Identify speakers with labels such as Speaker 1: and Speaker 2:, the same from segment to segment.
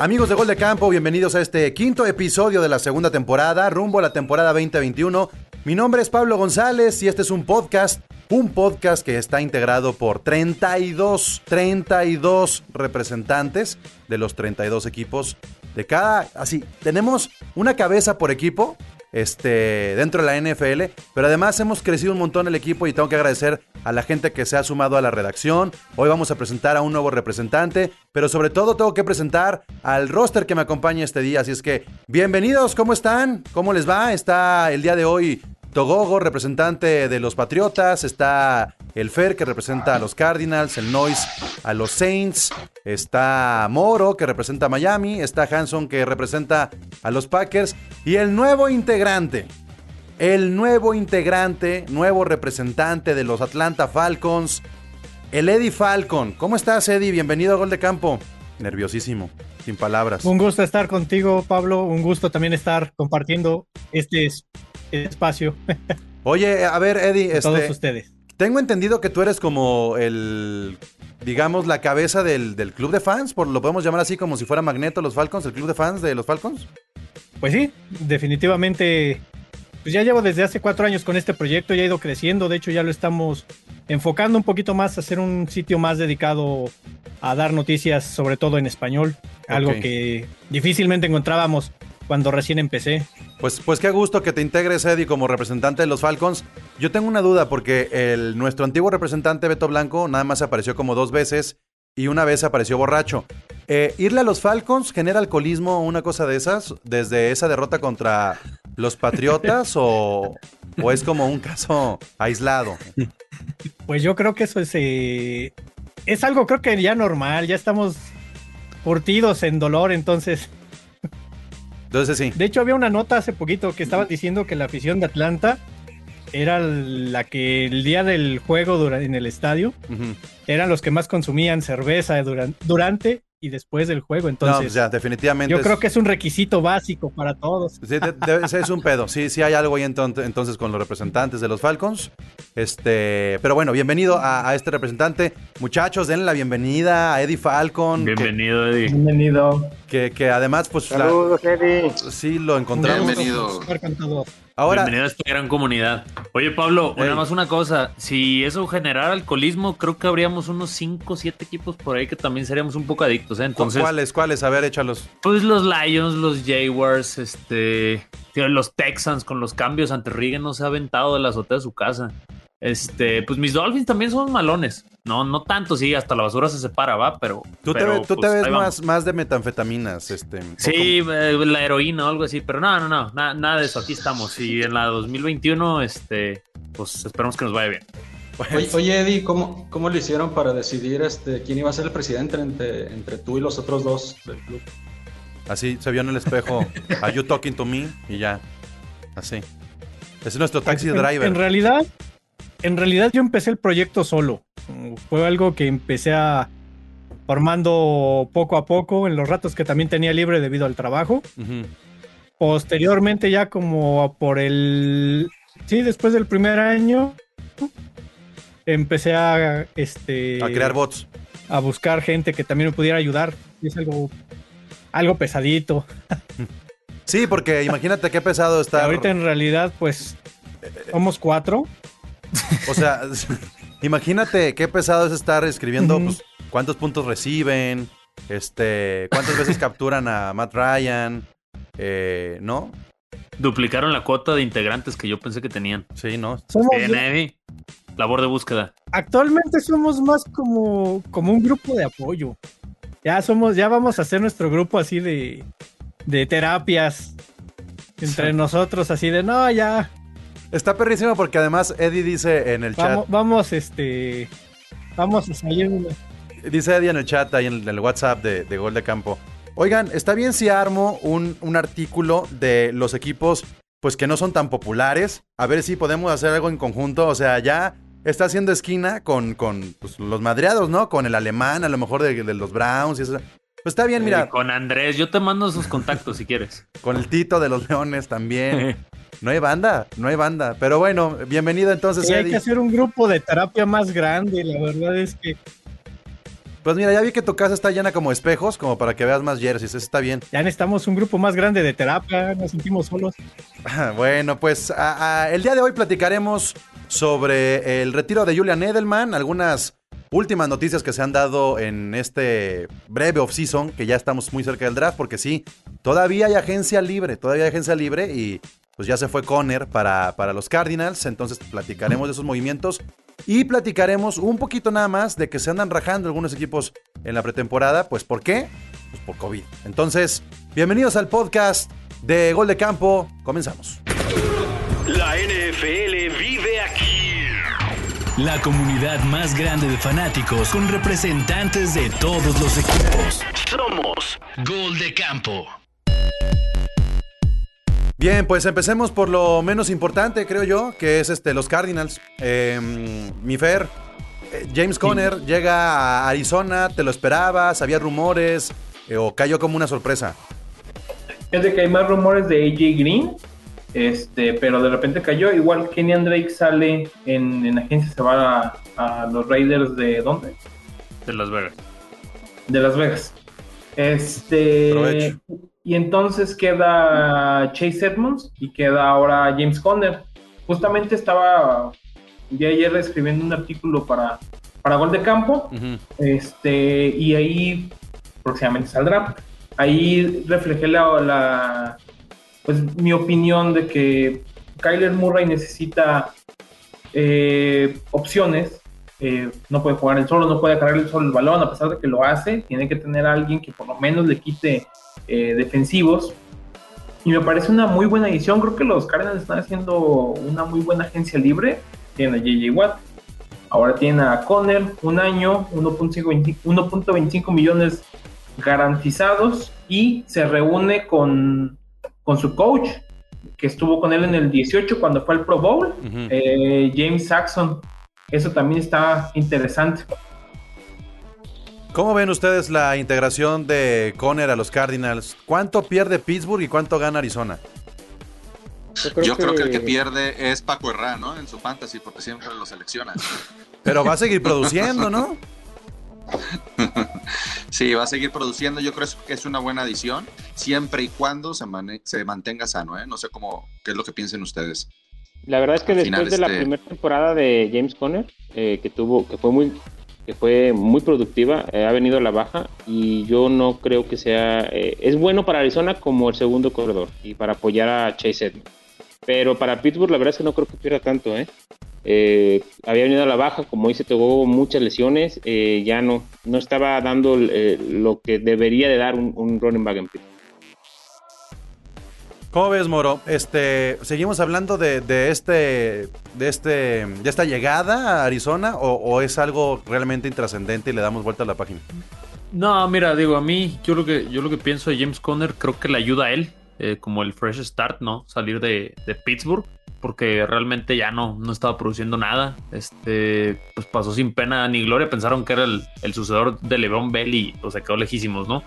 Speaker 1: Amigos de Gol de Campo, bienvenidos a este quinto episodio de la segunda temporada, rumbo a la temporada 2021. Mi nombre es Pablo González y este es un podcast, un podcast que está integrado por 32, 32 representantes de los 32 equipos de cada, así, tenemos una cabeza por equipo este, dentro de la NFL, pero además hemos crecido un montón el equipo y tengo que agradecer a la gente que se ha sumado a la redacción. Hoy vamos a presentar a un nuevo representante, pero sobre todo tengo que presentar al roster que me acompaña este día, así es que bienvenidos, ¿cómo están? ¿Cómo les va? Está el día de hoy Togogo, representante de los Patriotas, está el Fer que representa a los Cardinals, el Noise a los Saints, está Moro que representa a Miami, está Hanson que representa a los Packers y el nuevo integrante, el nuevo integrante, nuevo representante de los Atlanta Falcons, el Eddie Falcon. ¿Cómo estás, Eddie? Bienvenido a Gol de Campo. Nerviosísimo, sin palabras.
Speaker 2: Un gusto estar contigo, Pablo. Un gusto también estar compartiendo este espacio.
Speaker 1: Oye, a ver, Eddie, este,
Speaker 2: todos ustedes.
Speaker 1: Tengo entendido que tú eres como el, digamos, la cabeza del, del, club de fans, por lo podemos llamar así como si fuera Magneto los Falcons, el club de fans de los Falcons.
Speaker 2: Pues sí, definitivamente. Pues ya llevo desde hace cuatro años con este proyecto, ya ha ido creciendo, de hecho ya lo estamos enfocando un poquito más a hacer un sitio más dedicado a dar noticias, sobre todo en español, okay. algo que difícilmente encontrábamos cuando recién empecé.
Speaker 1: Pues, pues qué gusto que te integres, Eddie, como representante de los Falcons. Yo tengo una duda porque el, nuestro antiguo representante Beto Blanco nada más apareció como dos veces y una vez apareció borracho. Eh, ¿Irle a los Falcons genera alcoholismo o una cosa de esas desde esa derrota contra los Patriotas o, o es como un caso aislado?
Speaker 2: Pues yo creo que eso es, eh, es algo creo que ya normal, ya estamos curtidos en dolor, entonces
Speaker 1: entonces sí.
Speaker 2: De hecho, había una nota hace poquito que estaba diciendo que la afición de Atlanta era la que el día del juego en el estadio uh -huh. eran los que más consumían cerveza durante, durante y después del juego. Entonces,
Speaker 1: no, ya, definitivamente.
Speaker 2: Yo es... creo que es un requisito básico para todos.
Speaker 1: Sí, de, de, es un pedo. Sí, sí hay algo ahí entonces, entonces con los representantes de los Falcons. Este, pero bueno, bienvenido a, a este representante. Muchachos, denle la bienvenida a Eddie Falcon.
Speaker 3: Bienvenido, que, Eddie.
Speaker 2: Bienvenido.
Speaker 1: Que, que además, pues.
Speaker 4: Saludos, la, Eddie.
Speaker 1: Sí, lo encontramos.
Speaker 3: Bienvenido.
Speaker 1: Ahora,
Speaker 3: Bienvenido a esta gran comunidad. Oye, Pablo, nada más una cosa. Si eso generara alcoholismo, creo que habríamos unos 5 o 7 equipos por ahí que también seríamos un poco adictos. ¿eh? Entonces,
Speaker 1: ¿Cuáles? ¿Cuáles? A ver, échalos.
Speaker 3: Pues los Lions, los Jaguars, este, los Texans con los cambios ante Reagan no se ha aventado de la azotea de su casa. Este, pues mis Dolphins también son malones. No, no tanto, sí, hasta la basura se separa, va, pero.
Speaker 1: Tú
Speaker 3: pero,
Speaker 1: te, tú
Speaker 3: pues,
Speaker 1: te ves más, más de metanfetaminas, este.
Speaker 3: Sí, eh, la heroína o algo así, pero no, no, no, nada, nada de eso. Aquí estamos. Y en la 2021, este, pues esperamos que nos vaya bien.
Speaker 4: Oye, oye, Eddie, ¿cómo, ¿cómo lo hicieron para decidir este, quién iba a ser el presidente entre, entre tú y los otros dos del club?
Speaker 1: Así, se vio en el espejo. Are you talking to me? Y ya. Así. Es nuestro taxi
Speaker 2: en,
Speaker 1: driver.
Speaker 2: En realidad, en realidad yo empecé el proyecto solo. Fue algo que empecé a formando poco a poco en los ratos que también tenía libre debido al trabajo. Uh -huh. Posteriormente ya como por el... Sí, después del primer año empecé a... Este,
Speaker 1: a crear bots.
Speaker 2: A buscar gente que también me pudiera ayudar. Y es algo, algo pesadito.
Speaker 1: Sí, porque imagínate qué pesado está.
Speaker 2: Ahorita en realidad pues somos cuatro.
Speaker 1: O sea, imagínate qué pesado es estar escribiendo uh -huh. pues, cuántos puntos reciben, este, cuántas veces capturan a Matt Ryan, eh, ¿no?
Speaker 3: Duplicaron la cuota de integrantes que yo pensé que tenían.
Speaker 1: Sí, ¿no?
Speaker 2: Somos
Speaker 3: Bien. Labor de búsqueda.
Speaker 2: Actualmente somos más como, como un grupo de apoyo. Ya somos, ya vamos a hacer nuestro grupo así de, de terapias entre sí. nosotros, así de no, ya,
Speaker 1: Está perrísimo porque además Eddie dice en el
Speaker 2: vamos,
Speaker 1: chat.
Speaker 2: Vamos, este. Vamos a salir.
Speaker 1: Dice Eddie en el chat, ahí en el WhatsApp de, de Gol de Campo. Oigan, ¿está bien si armo un, un, artículo de los equipos pues que no son tan populares? A ver si podemos hacer algo en conjunto. O sea, ya está haciendo esquina con, con pues, los madreados, ¿no? Con el alemán, a lo mejor de, de los Browns y eso. Pues está bien, mira.
Speaker 3: Eh, con Andrés, yo te mando sus contactos si quieres.
Speaker 1: Con el Tito de los Leones también. No hay banda, no hay banda. Pero bueno, bienvenido entonces,
Speaker 2: sí, Hay que hacer un grupo de terapia más grande, la verdad es que.
Speaker 1: Pues mira, ya vi que tu casa está llena como espejos, como para que veas más jerseys, eso está bien.
Speaker 2: Ya necesitamos un grupo más grande de terapia, nos sentimos solos.
Speaker 1: Bueno, pues el día de hoy platicaremos sobre el retiro de Julian Edelman, algunas últimas noticias que se han dado en este breve off-season, que ya estamos muy cerca del draft, porque sí, todavía hay agencia libre, todavía hay agencia libre y pues ya se fue Conner para, para los Cardinals, entonces platicaremos de esos movimientos y platicaremos un poquito nada más de que se andan rajando algunos equipos en la pretemporada, pues ¿por qué? Pues por COVID. Entonces, bienvenidos al podcast de Gol de Campo, comenzamos.
Speaker 5: La NFL vive aquí.
Speaker 6: La comunidad más grande de fanáticos con representantes de todos los equipos.
Speaker 5: Somos
Speaker 6: Gol de Campo.
Speaker 1: Bien, pues empecemos por lo menos importante, creo yo, que es este, los Cardinals. Em, mi Fer, eh, James Conner llega a Arizona, ¿te lo esperabas? ¿Había rumores? Eh, ¿O cayó como una sorpresa?
Speaker 7: Es de que hay más rumores de AJ Green, este, pero de repente cayó. Igual Kenny Drake sale en, en agencia, se va a, los Raiders de ¿dónde?
Speaker 3: De Las Vegas.
Speaker 7: De Las Vegas. Este. Y entonces queda Chase Edmonds y queda ahora James Conner. Justamente estaba de ayer escribiendo un artículo para, para Gol de Campo. Este, y ahí próximamente saldrá. Ahí reflejé la pues mi opinión de que Kyler Murray necesita eh, opciones. Eh, no puede jugar el solo, no puede cargar el solo el balón, a pesar de que lo hace. Tiene que tener a alguien que por lo menos le quite eh, defensivos. Y me parece una muy buena edición. Creo que los Cardinals están haciendo una muy buena agencia libre. Tienen a JJ Watt. Ahora tienen a Conner, un año, 1.25 millones garantizados. Y se reúne con con su coach, que estuvo con él en el 18 cuando fue al Pro Bowl, eh, James Saxon. Eso también está interesante.
Speaker 1: ¿Cómo ven ustedes la integración de Conner a los Cardinals? ¿Cuánto pierde Pittsburgh y cuánto gana Arizona?
Speaker 8: Yo creo, que... el que pierde es Paco Herrera, ¿no? En su fantasy, porque siempre lo selecciona.
Speaker 1: Pero va a seguir produciendo, ¿no?
Speaker 8: sí, va a seguir produciendo. Yo creo que es una buena adición, siempre y cuando se, se mantenga sano. ¿eh? No sé cómo, qué es lo que piensen ustedes.
Speaker 9: La verdad es que después de la este primera temporada de James Conner, eh, que tuvo, que fue muy, fue muy productiva, eh, ha venido a la baja y yo no creo que sea, eh, es bueno para Arizona como el segundo corredor y para apoyar a Chase Edmonds. Pero para Pittsburgh la verdad es que no creo que pierda tanto, ¿eh? Eh, había venido a la baja, como dice, tuvo muchas lesiones, eh, ya no, no estaba dando lo que debería de dar un, running back en
Speaker 1: ¿Cómo ves, Moro? Este, seguimos hablando de, este, de este, de esta llegada a Arizona o, es algo realmente intrascendente y le damos vuelta a la página.
Speaker 3: No, mira, digo, a mí, yo lo que, yo lo que pienso de James Conner, creo que le ayuda a él, como el fresh start, ¿no? Salir de, de Pittsburgh porque realmente ya no, no estaba produciendo nada. Este, pues pasó sin pena ni gloria. Pensaron que era el, sucedor de LeBron Bell y pues, se quedó lejísimos, ¿no?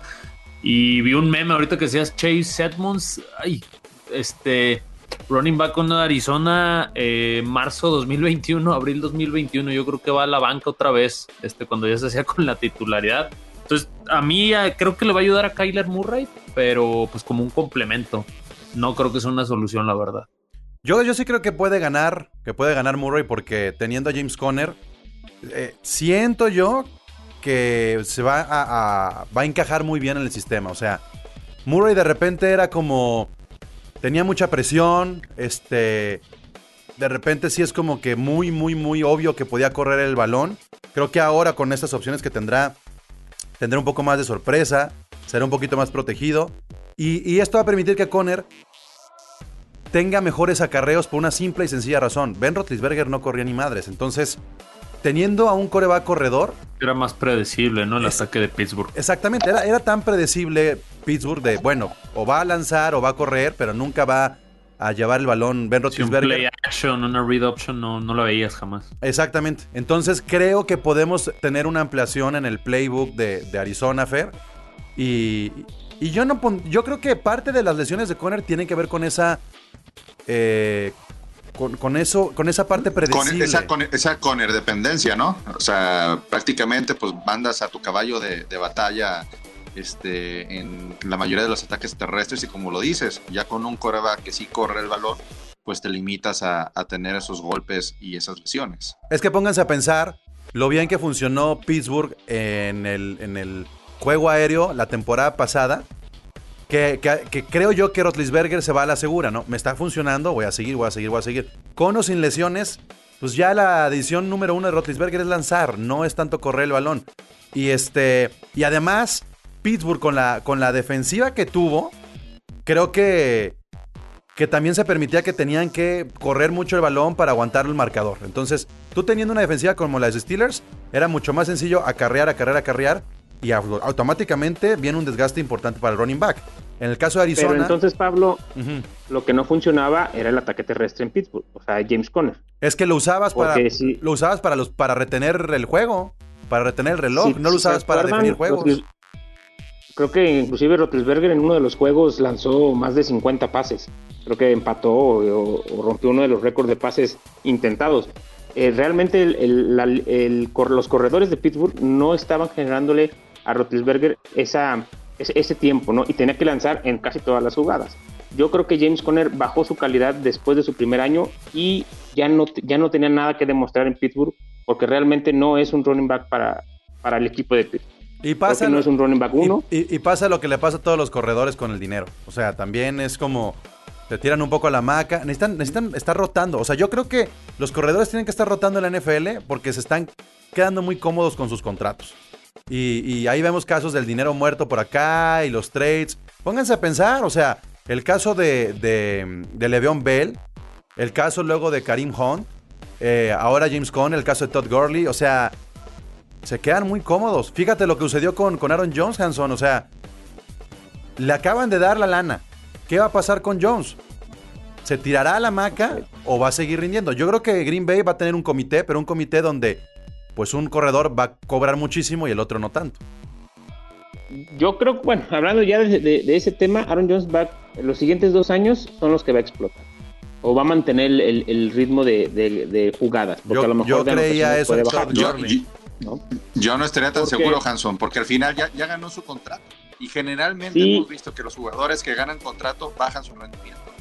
Speaker 3: Y vi un meme ahorita que decías Chase Edmonds, ay, este, running back con Arizona, eh, marzo 2021, abril 2021. Yo creo que va a la banca otra vez, este, cuando ya se hacía con la titularidad. Entonces, a mí eh, creo que le va a ayudar a Kyler Murray, pero pues como un complemento. No creo que sea una solución, la verdad.
Speaker 1: Yo, yo sí creo que puede ganar, que puede ganar Murray porque teniendo a James Conner, eh, siento yo que se va a, va a encajar muy bien en el sistema. O sea, Murray de repente era como, tenía mucha presión, este, de repente sí es como que muy, muy, muy obvio que podía correr el balón. Creo que ahora con estas opciones que tendrá, tendrá un poco más de sorpresa, será un poquito más protegido. Y, y esto va a permitir que Conner tenga mejores acarreos por una simple y sencilla razón. Ben Roethlisberger no corría ni madres. Entonces, teniendo a un coreback corredor.
Speaker 3: Era más predecible, ¿no? El ataque de Pittsburgh.
Speaker 1: Exactamente, era, era tan predecible Pittsburgh de, bueno, o va a lanzar o va a correr, pero nunca va a llevar el balón Ben Roethlisberger.
Speaker 3: un play action, una read option, no, no lo veías jamás.
Speaker 1: Exactamente. Entonces, creo que podemos tener una ampliación en el playbook de, Arizona, Fair. Y, y yo, no yo creo que parte de las lesiones de Conner tienen que ver con esa eh, con, eso, con esa parte predecible.
Speaker 8: Con esa, dependencia, ¿no? O sea, prácticamente pues mandas a tu caballo de, batalla este, en la mayoría de los ataques terrestres y como lo dices, ya con un coreback que sí corre el valor, pues te limitas a, a, tener esos golpes y esas lesiones.
Speaker 1: Es que pónganse a pensar lo bien que funcionó Pittsburgh en el, en el juego aéreo la temporada pasada que, creo yo que Rotlisberger se va a la segura, ¿no? Me está funcionando, voy a seguir, voy a seguir, voy a seguir. Con o sin lesiones, pues ya la decisión número uno de Rotlisberger es lanzar, no es tanto correr el balón. Y este, y además, Pittsburgh con la, con la defensiva que tuvo, creo que, que también se permitía que tenían que correr mucho el balón para aguantar el marcador. Entonces, tú teniendo una defensiva como la de Steelers, era mucho más sencillo acarrear, acarrear, acarrear y automáticamente viene un desgaste importante para el running back. En el caso de Arizona.
Speaker 9: Pero entonces, Pablo, lo que no funcionaba era el ataque terrestre en Pittsburgh, o sea, James Conner.
Speaker 1: Es que lo usabas para lo usabas para los para retener el juego, para retener el reloj, no lo usabas para definir juegos.
Speaker 9: creo que inclusive Roethlisberger en uno de los juegos lanzó más de 50 pases. Creo que empató o, rompió uno de los récords de pases intentados. Eh, realmente los corredores de Pittsburgh no estaban generándole a Roethlisberger esa, ese, tiempo, ¿no? Y tenía que lanzar en casi todas las jugadas. Yo creo que James Conner bajó su calidad después de su primer año y ya no, ya no tenía nada que demostrar en Pittsburgh porque realmente no es un running back para, para el equipo de Pittsburgh.
Speaker 1: Y pasa,
Speaker 9: no es un running back uno.
Speaker 1: Y, pasa lo que le pasa a todos los corredores con el dinero. O sea, también es como te tiran un poco a la maca. Necesitan, necesitan estar rotando. O sea, yo creo que los corredores tienen que estar rotando en la NFL porque se están quedando muy cómodos con sus contratos. Y, ahí vemos casos del dinero muerto por acá y los trades. Pónganse a pensar, o sea, el caso de, de, de Le'Veon Bell, el caso luego de Karim Hunt, eh, ahora James Conner, el caso de Todd Gurley, o sea, se quedan muy cómodos. Fíjate lo que sucedió con, con Aaron Jones, Hanson, o sea, le acaban de dar la lana. ¿Qué va a pasar con Jones? ¿Se tirará a la maca o va a seguir rindiendo? Yo creo que Green Bay va a tener un comité, pero un comité donde pues un corredor va a cobrar muchísimo y el otro no tanto.
Speaker 9: Yo creo, bueno, hablando ya de, ese tema, Aaron Jones va, los siguientes dos años son los que va a explotar. O va a mantener el, ritmo de, jugadas.
Speaker 1: Porque yo, a lo mejor creía eso.
Speaker 8: Yo, ¿no? estaría tan seguro, Hanson, porque al final ya, ya ganó su contrato. Y generalmente hemos visto que los jugadores que ganan contrato bajan su rendimiento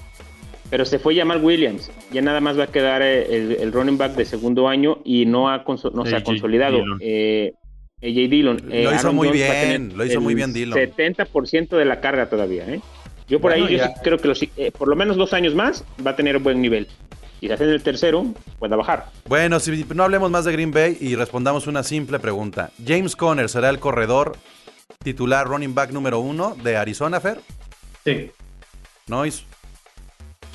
Speaker 9: pero se fue Jamal Williams. Ya nada más va a quedar eh, el, running back de segundo año y no, ha no se ha consolidado. Eh, AJ Dillon.
Speaker 1: Eh, lo hizo muy bien, lo hizo muy bien Dillon.
Speaker 9: 70% de la carga todavía. ¿eh? Yo por ahí yo creo que los, por lo menos dos años más va a tener buen nivel. Quizás en el tercero pueda bajar.
Speaker 1: Bueno, si no hablemos más de Green Bay y respondamos una simple pregunta. ¿James Conner será el corredor titular running back número uno de Arizona, Fer?
Speaker 4: Sí.
Speaker 1: Noise.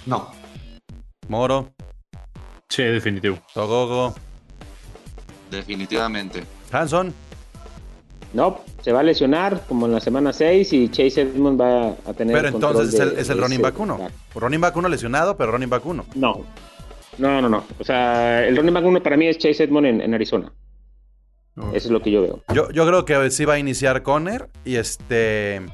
Speaker 4: No.
Speaker 1: Moro.
Speaker 3: Sí, definitivo.
Speaker 1: Togogo.
Speaker 8: Definitivamente.
Speaker 1: Hanson.
Speaker 9: No, se va a lesionar como en la semana 6 y Chase Edmond va a tener.
Speaker 1: Pero entonces es el, es el running back 1. Running back 1 lesionado, pero running back 1.
Speaker 9: No. No, no, no. O sea, el running back 1 para mí es Chase Edmond en, Arizona. Eso es lo que yo veo.
Speaker 1: Yo, yo creo que sí va a iniciar Conner y este.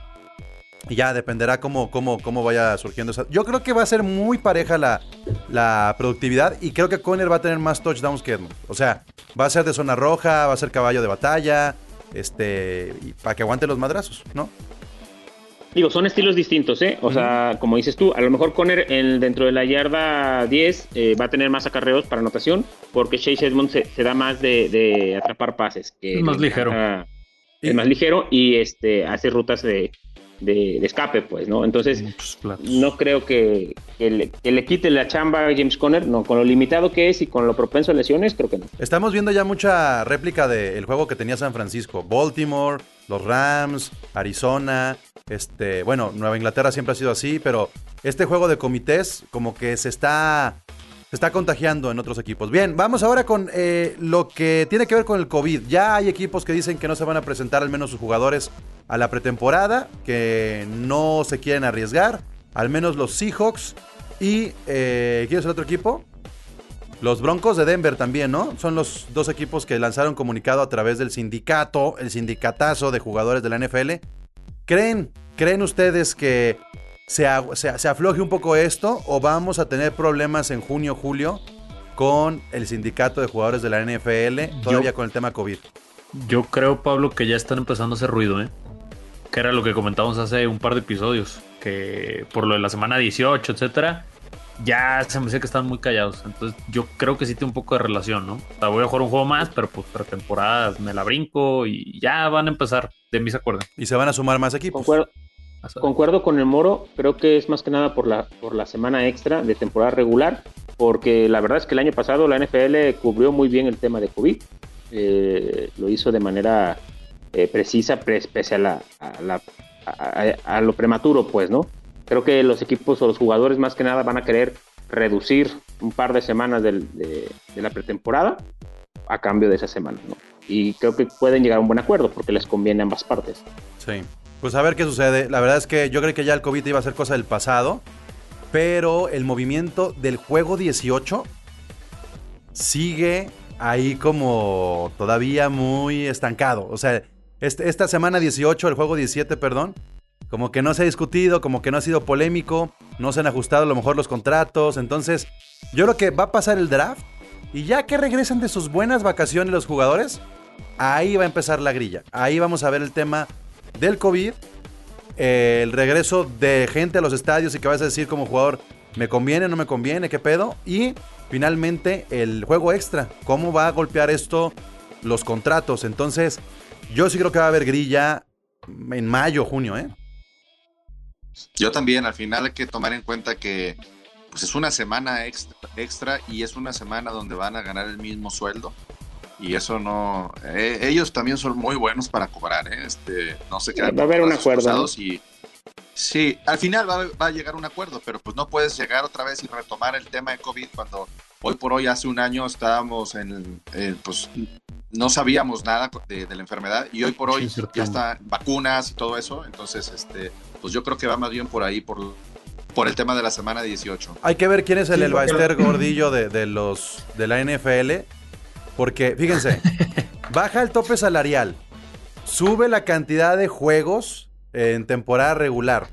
Speaker 1: Y ya dependerá cómo, cómo, cómo vaya surgiendo esa. Yo creo que va a ser muy pareja la, la productividad y creo que Conner va a tener más touchdowns que Edmund. O sea, va a ser de zona roja, va a ser caballo de batalla, este, para que aguante los madrazos, ¿no?
Speaker 9: Digo, son estilos distintos, ¿eh? O sea, como dices tú, a lo mejor Conner dentro de la yarda 10 eh, va a tener más acarreos para anotación, porque Chase Edmond se, da más de, atrapar pases.
Speaker 3: Que es más ligero.
Speaker 9: es más ligero y este hace rutas de, de, escape, pues, ¿no? Entonces, no creo que, le, quite la chamba a James Conner, no, con lo limitado que es y con lo propenso a lesiones, creo que no.
Speaker 1: Estamos viendo ya mucha réplica del juego que tenía San Francisco. Baltimore, los Rams, Arizona, este, bueno, Nueva Inglaterra siempre ha sido así, pero este juego de comités como que se está se está contagiando en otros equipos. Bien, vamos ahora con eh, lo que tiene que ver con el COVID. Ya hay equipos que dicen que no se van a presentar al menos sus jugadores a la pretemporada, que no se quieren arriesgar, al menos los Seahawks y eh, ¿quién es el otro equipo? Los Broncos de Denver también, ¿no? Son los dos equipos que lanzaron comunicado a través del sindicato, el sindicatazo de jugadores de la NFL. ¿Creen, creen ustedes que se, se, afloje un poco esto o vamos a tener problemas en junio, julio con el sindicato de jugadores de la NFL, todavía con el tema COVID.
Speaker 3: Yo creo, Pablo, que ya están empezando a hacer ruido, ¿eh? Que era lo que comentamos hace un par de episodios, que por lo de la semana 18, etcétera, ya se me dice que están muy callados. Entonces, yo creo que sí tiene un poco de relación, ¿no? O sea, voy a jugar un juego más, pero pues temporadas me la brinco y ya van a empezar. De mí se acuerdan.
Speaker 1: Y se van a sumar más equipos.
Speaker 9: Concuerdo, concuerdo con el Moro. Creo que es más que nada por la, por la semana extra de temporada regular. Porque la verdad es que el año pasado la NFL cubrió muy bien el tema de COVID. Eh, lo hizo de manera eh, precisa, pese a, la, a, lo prematuro, pues, ¿no? Creo que los equipos o los jugadores más que nada van a querer reducir un par de semanas de, la pretemporada a cambio de esa semana, ¿no? Y creo que pueden llegar a un buen acuerdo porque les conviene a ambas partes.
Speaker 1: Sí. Pues a ver qué sucede. La verdad es que yo creo que ya el COVID iba a ser cosa del pasado, pero el movimiento del juego 18 sigue ahí como todavía muy estancado. O sea, este, esta semana 18, el juego 17, perdón, como que no se ha discutido, como que no ha sido polémico, no se han ajustado a lo mejor los contratos. Entonces, yo creo que va a pasar el draft y ya que regresan de sus buenas vacaciones los jugadores, ahí va a empezar la grilla. Ahí vamos a ver el tema del COVID, el regreso de gente a los estadios y que vas a decir como jugador, me conviene, no me conviene, qué pedo. Y finalmente el juego extra, cómo va a golpear esto los contratos. Entonces, yo sí creo que va a haber grilla en mayo, junio, ¿eh?
Speaker 8: Yo también, al final hay que tomar en cuenta que pues es una semana extra, extra y es una semana donde van a ganar el mismo sueldo y eso no eh, ellos también son muy buenos para cobrar ¿eh? este no sé qué
Speaker 9: va a haber un acuerdo
Speaker 8: y sí al final va, va, a llegar un acuerdo pero pues no puedes llegar otra vez y retomar el tema de covid cuando hoy por hoy hace un año estábamos en pues no sabíamos nada de, la enfermedad y hoy por hoy ya están vacunas y todo eso entonces este pues yo creo que va más bien por ahí, por, por el tema de la semana 18.
Speaker 1: Hay que ver quién es el sí, Elbaester gordillo de, los, de la NFL, porque fíjense, baja el tope salarial, sube la cantidad de juegos en temporada regular.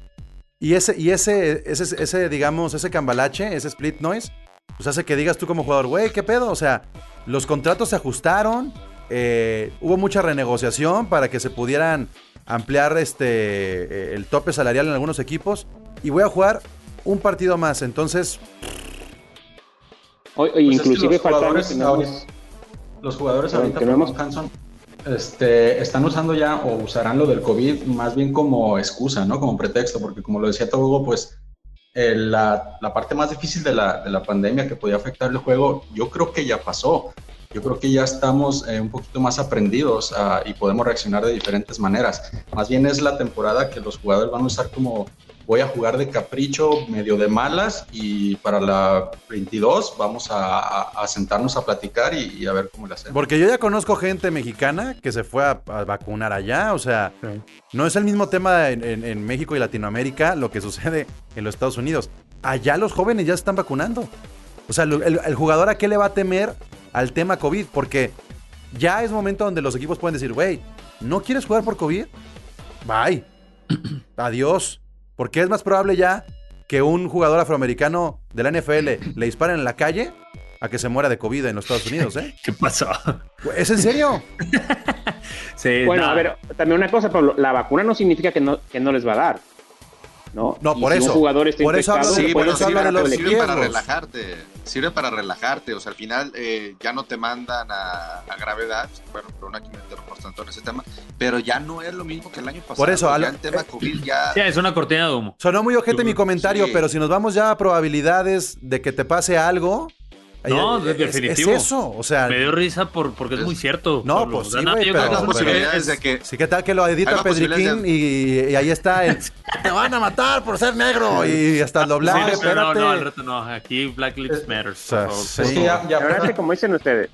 Speaker 1: Y ese, y ese, ese, ese, digamos, ese cambalache, ese split noise, pues hace que digas tú como jugador, güey, ¿qué pedo? O sea, los contratos se ajustaron, eh, hubo mucha renegociación para que se pudieran ampliar este eh, el tope salarial en algunos equipos y voy a jugar un partido más, entonces
Speaker 9: pues inclusive
Speaker 4: los jugadores, los jugadores ahorita este, están usando ya o usarán lo del COVID más bien como excusa, ¿no? Como pretexto, porque como lo decía Togo, pues eh, la, la, parte más difícil de la, de la pandemia que podía afectar el juego, yo creo que ya pasó yo creo que ya estamos eh, un poquito más aprendidos ah, y podemos reaccionar de diferentes maneras. Más bien es la temporada que los jugadores van a usar como voy a jugar de capricho, medio de malas y para la 22 vamos a, sentarnos a platicar y, a ver cómo le hacemos.
Speaker 1: Porque yo ya conozco gente mexicana que se fue a, vacunar allá, o sea, no es el mismo tema en, México y Latinoamérica lo que sucede en los Estados Unidos. Allá los jóvenes ya están vacunando. O sea, el, el jugador a qué le va a temer al tema COVID, porque ya es momento donde los equipos pueden decir, güey, ¿no quieres jugar por COVID? Bye. Adiós. Porque es más probable ya que un jugador afroamericano de la NFL le disparen en la calle a que se muera de COVID en los Estados Unidos, ¿eh?
Speaker 3: ¿Qué pasó?
Speaker 1: ¿Es en serio?
Speaker 9: sí, bueno, a ver, también una cosa, Pablo, la vacuna no significa que no, que no les va a dar. ¿no?
Speaker 1: No, por eso. por eso hablo,
Speaker 8: sí, por eso hablo de los sirve para relajarte, sirve para relajarte, o sea, al final eh, ya no te mandan a, gravedad, bueno, pero una meterlo por tanto en ese tema, pero ya no es lo mismo que el año pasado.
Speaker 1: Por eso,
Speaker 8: ya el tema COVID ya...
Speaker 3: es una cortina de humo.
Speaker 1: Sonó muy ojete mi comentario, pero si nos vamos ya a probabilidades de que te pase algo,
Speaker 3: no, es, definitivo.
Speaker 1: Es eso, o sea.
Speaker 3: Me dio risa por, porque es muy cierto.
Speaker 1: No, pues sí, güey, pero, posibilidades de que. Sí, ¿qué tal que lo edita Pedriquín y, ahí está el. Te van a matar por ser negro y hasta el doblaje.
Speaker 3: Sí, no, no, el reto no. Aquí Black Lives Matter.
Speaker 9: sí. ya, ya, la verdad es que, como dicen ustedes,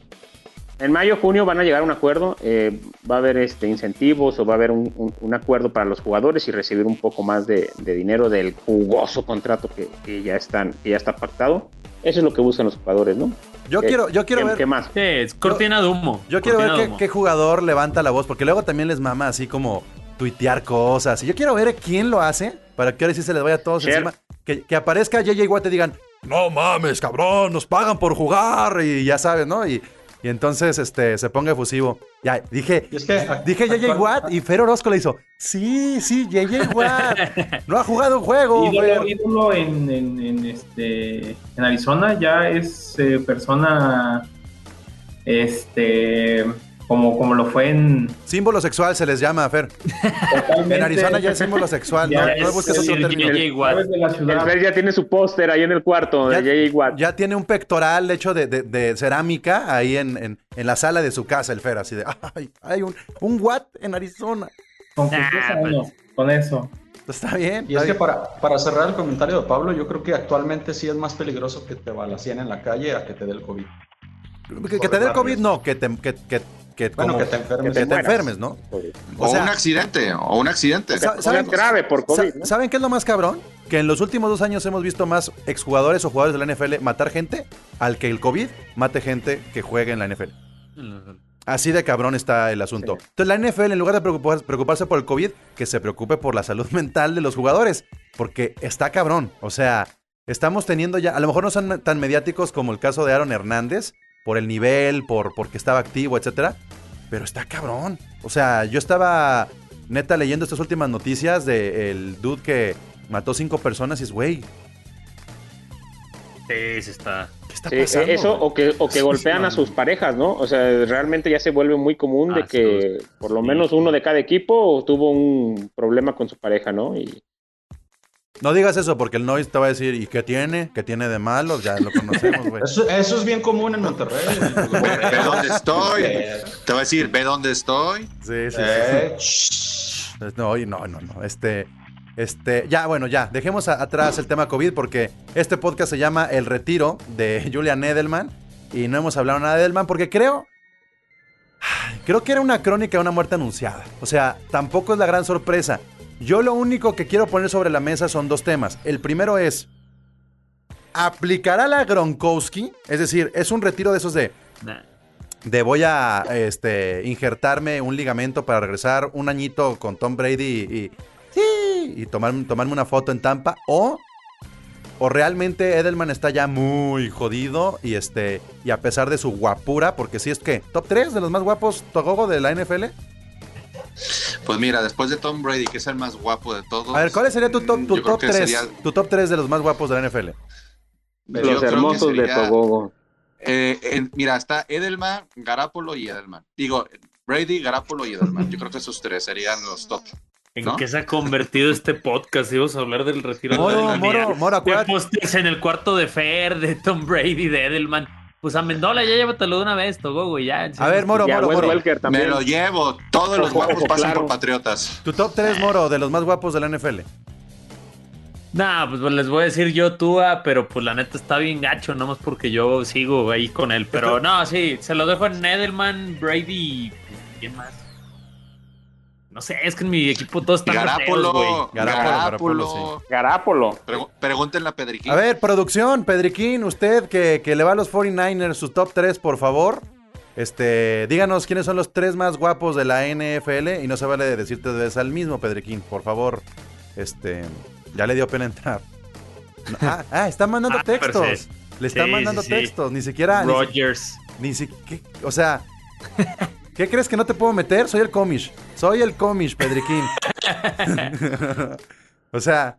Speaker 9: en mayo, junio van a llegar a un acuerdo, eh, va a haber este, incentivos o va a haber un, un, acuerdo para los jugadores y recibir un poco más de, de dinero del jugoso contrato que, que, ya están, que ya está pactado. Eso es lo que buscan los jugadores, ¿no?
Speaker 1: Yo quiero, yo quiero ver.
Speaker 9: ¿Qué más?
Speaker 3: es cortina de humo.
Speaker 1: Yo quiero ver qué, jugador levanta la voz, porque luego también les mama así como tuitear cosas. Y yo quiero ver quién lo hace para que ahora sí se les vaya a todos encima. Que, que aparezca JJ Watt y digan, no mames, cabrón, nos pagan por jugar. Y ya sabes, ¿no? Y, y entonces este, se ponga efusivo. Ya, dije, dije JJ Watt y Fer Orozco le hizo, sí, sí, JJ Watt. no ha jugado un juego.
Speaker 7: Ídolo, en, en, este, en Arizona ya es eh, persona este como, como lo fue en...
Speaker 1: Símbolo sexual se les llama, Fer. En Arizona ya es símbolo sexual, no, no busques otro término.
Speaker 9: El Fer ya tiene su póster ahí en el cuarto
Speaker 1: ya,
Speaker 9: de Watt.
Speaker 1: Ya tiene un pectoral hecho de, de, cerámica ahí en, en, en, la sala de su casa, el Fer, así de, ay, hay un, un Watt en Arizona.
Speaker 7: Con, ah, pues. con eso.
Speaker 1: Está bien.
Speaker 4: Y es que para, para cerrar el comentario de Pablo, yo creo que actualmente sí es más peligroso que te balacien en la calle a que te dé el COVID.
Speaker 1: Que, te dé el COVID, no, que te, que, que, que,
Speaker 4: bueno, que te enfermes,
Speaker 1: que te enfermes ¿no?
Speaker 8: O, un accidente, o un accidente.
Speaker 9: ¿saben, grave por COVID.
Speaker 1: ¿Saben qué es lo más cabrón? Que en los últimos dos años hemos visto más exjugadores o jugadores de la NFL matar gente al que el COVID mate gente que juegue en la NFL. Así de cabrón está el asunto. Entonces la NFL, en lugar de preocuparse por el COVID, que se preocupe por la salud mental de los jugadores. Porque está cabrón. O sea, estamos teniendo ya, a lo mejor no son tan mediáticos como el caso de Aaron Hernández, por el nivel, por porque estaba activo, etcétera. Pero está cabrón. O sea, yo estaba neta leyendo estas últimas noticias de el dude que mató cinco personas y es, güey.
Speaker 3: Sí, se está.
Speaker 1: ¿Qué está pasando?
Speaker 9: eso, o que, o que golpean a sus parejas, ¿no? O sea, realmente ya se vuelve muy común de ah, que por lo menos uno de cada equipo tuvo un problema con su pareja, ¿no? Y
Speaker 1: no digas eso porque el Noise te va a decir, ¿y qué tiene? ¿Qué tiene de malo? Ya lo conocemos, güey.
Speaker 4: Eso, es bien común en Monterrey.
Speaker 8: ve, dónde estoy. Te va a decir, ve dónde estoy.
Speaker 1: Sí, sí, sí. Eh, no, no, no, no. Este, este, ya, bueno, ya. Dejemos atrás el tema COVID porque este podcast se llama El Retiro de Julian Edelman y no hemos hablado nada de Edelman porque creo... Creo que era una crónica de una muerte anunciada. O sea, tampoco es la gran sorpresa. Yo lo único que quiero poner sobre la mesa son dos temas. El primero es, ¿aplicará la Gronkowski? Es decir, es un retiro de esos de... De voy a este, injertarme un ligamento para regresar un añito con Tom Brady y, y, tomar, tomarme una foto en Tampa. O, o realmente Edelman está ya muy jodido y, este, y a pesar de su guapura, porque si es que top 3 de los más guapos Togogo de la NFL.
Speaker 8: Pues mira, después de Tom Brady, que es el más guapo de todos.
Speaker 1: A ver, ¿cuál sería tu top, tu top 3? Tu top 3 de los más guapos de la NFL.
Speaker 9: Los hermosos de Togogo.
Speaker 8: Eh, mira, está Edelman, Garapolo y Edelman. Digo, Brady, Garapolo y Edelman. Yo creo que esos tres serían los top.
Speaker 3: ¿En qué se ha convertido este podcast? Íbamos a hablar del retiro
Speaker 1: de Edelman. Moro, Moro,
Speaker 3: en el cuarto de Fer, de Tom Brady, de Edelman. Pues a Mendola ya llévatelo de una vez, Togo, güey, ya.
Speaker 1: A ver, Moro, Moro, Moro.
Speaker 8: Me lo llevo. Todos los guapos pasan por Patriotas.
Speaker 1: Tu top 3, Moro, de los más guapos de la NFL.
Speaker 3: Nah, pues, les voy a decir yo Tua, pero pues la neta está bien gacho, nomás porque yo sigo ahí con él. Pero no, sí, se lo dejo en Edelman, Brady, ¿quién más? No sé, es que en mi equipo todos están
Speaker 8: Garapolo,
Speaker 3: güey.
Speaker 8: Garapolo,
Speaker 9: Garapolo,
Speaker 8: pregúntenle a Pedriquín.
Speaker 1: A ver, producción, Pedriquín, usted que, que le va a los 49ers, su top 3, por favor. Este, díganos quiénes son los tres más guapos de la NFL y no se vale decirte de vez al mismo, Pedriquín, por favor. Este, ya le dio pena entrar. ah, ah, está mandando ah, textos. Le está mandando textos, ni siquiera.
Speaker 3: Rogers.
Speaker 1: Ni, siquiera. O sea. ¿Qué crees que no te puedo meter? Soy el comish. Soy el comish, Pedriquín. o sea,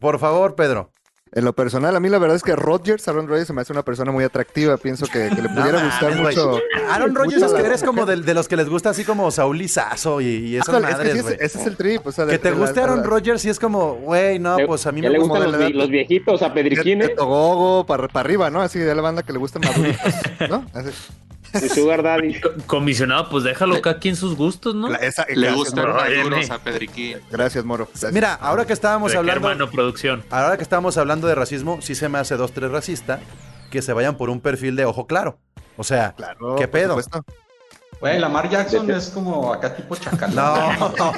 Speaker 1: por favor, Pedro.
Speaker 10: En lo personal, a mí la verdad es que Rodgers, Aaron Rodgers, se me hace una persona muy atractiva. Pienso que, le pudiera gustar mucho.
Speaker 1: Aaron Rodgers es que eres como de, los que les gusta así como Saúl Lizazo y, y esas madres,
Speaker 10: ese, es el trip. O sea,
Speaker 1: que te guste Aaron Rodgers y es como, güey, no, pues a mí me
Speaker 9: le gustan los, viejitos, a Pedriquín.
Speaker 10: De, Togogo, para, para arriba, ¿no? Así de la banda que le gustan maduritos, ¿no? Así.
Speaker 9: Sugar Daddy.
Speaker 3: Comisionado, pues déjalo acá aquí en sus gustos, ¿no?
Speaker 8: le gustan maduros a Pedriquín.
Speaker 10: Gracias, Moro.
Speaker 1: Mira, ahora que estábamos hablando.
Speaker 3: Hermano, producción.
Speaker 1: Ahora que estábamos hablando de racismo, sí se me hace dos, tres racista que se vayan por un perfil de ojo claro. O sea, ¿qué pedo?
Speaker 4: Güey, Lamar Jackson es como acá tipo chacal.
Speaker 1: No, no,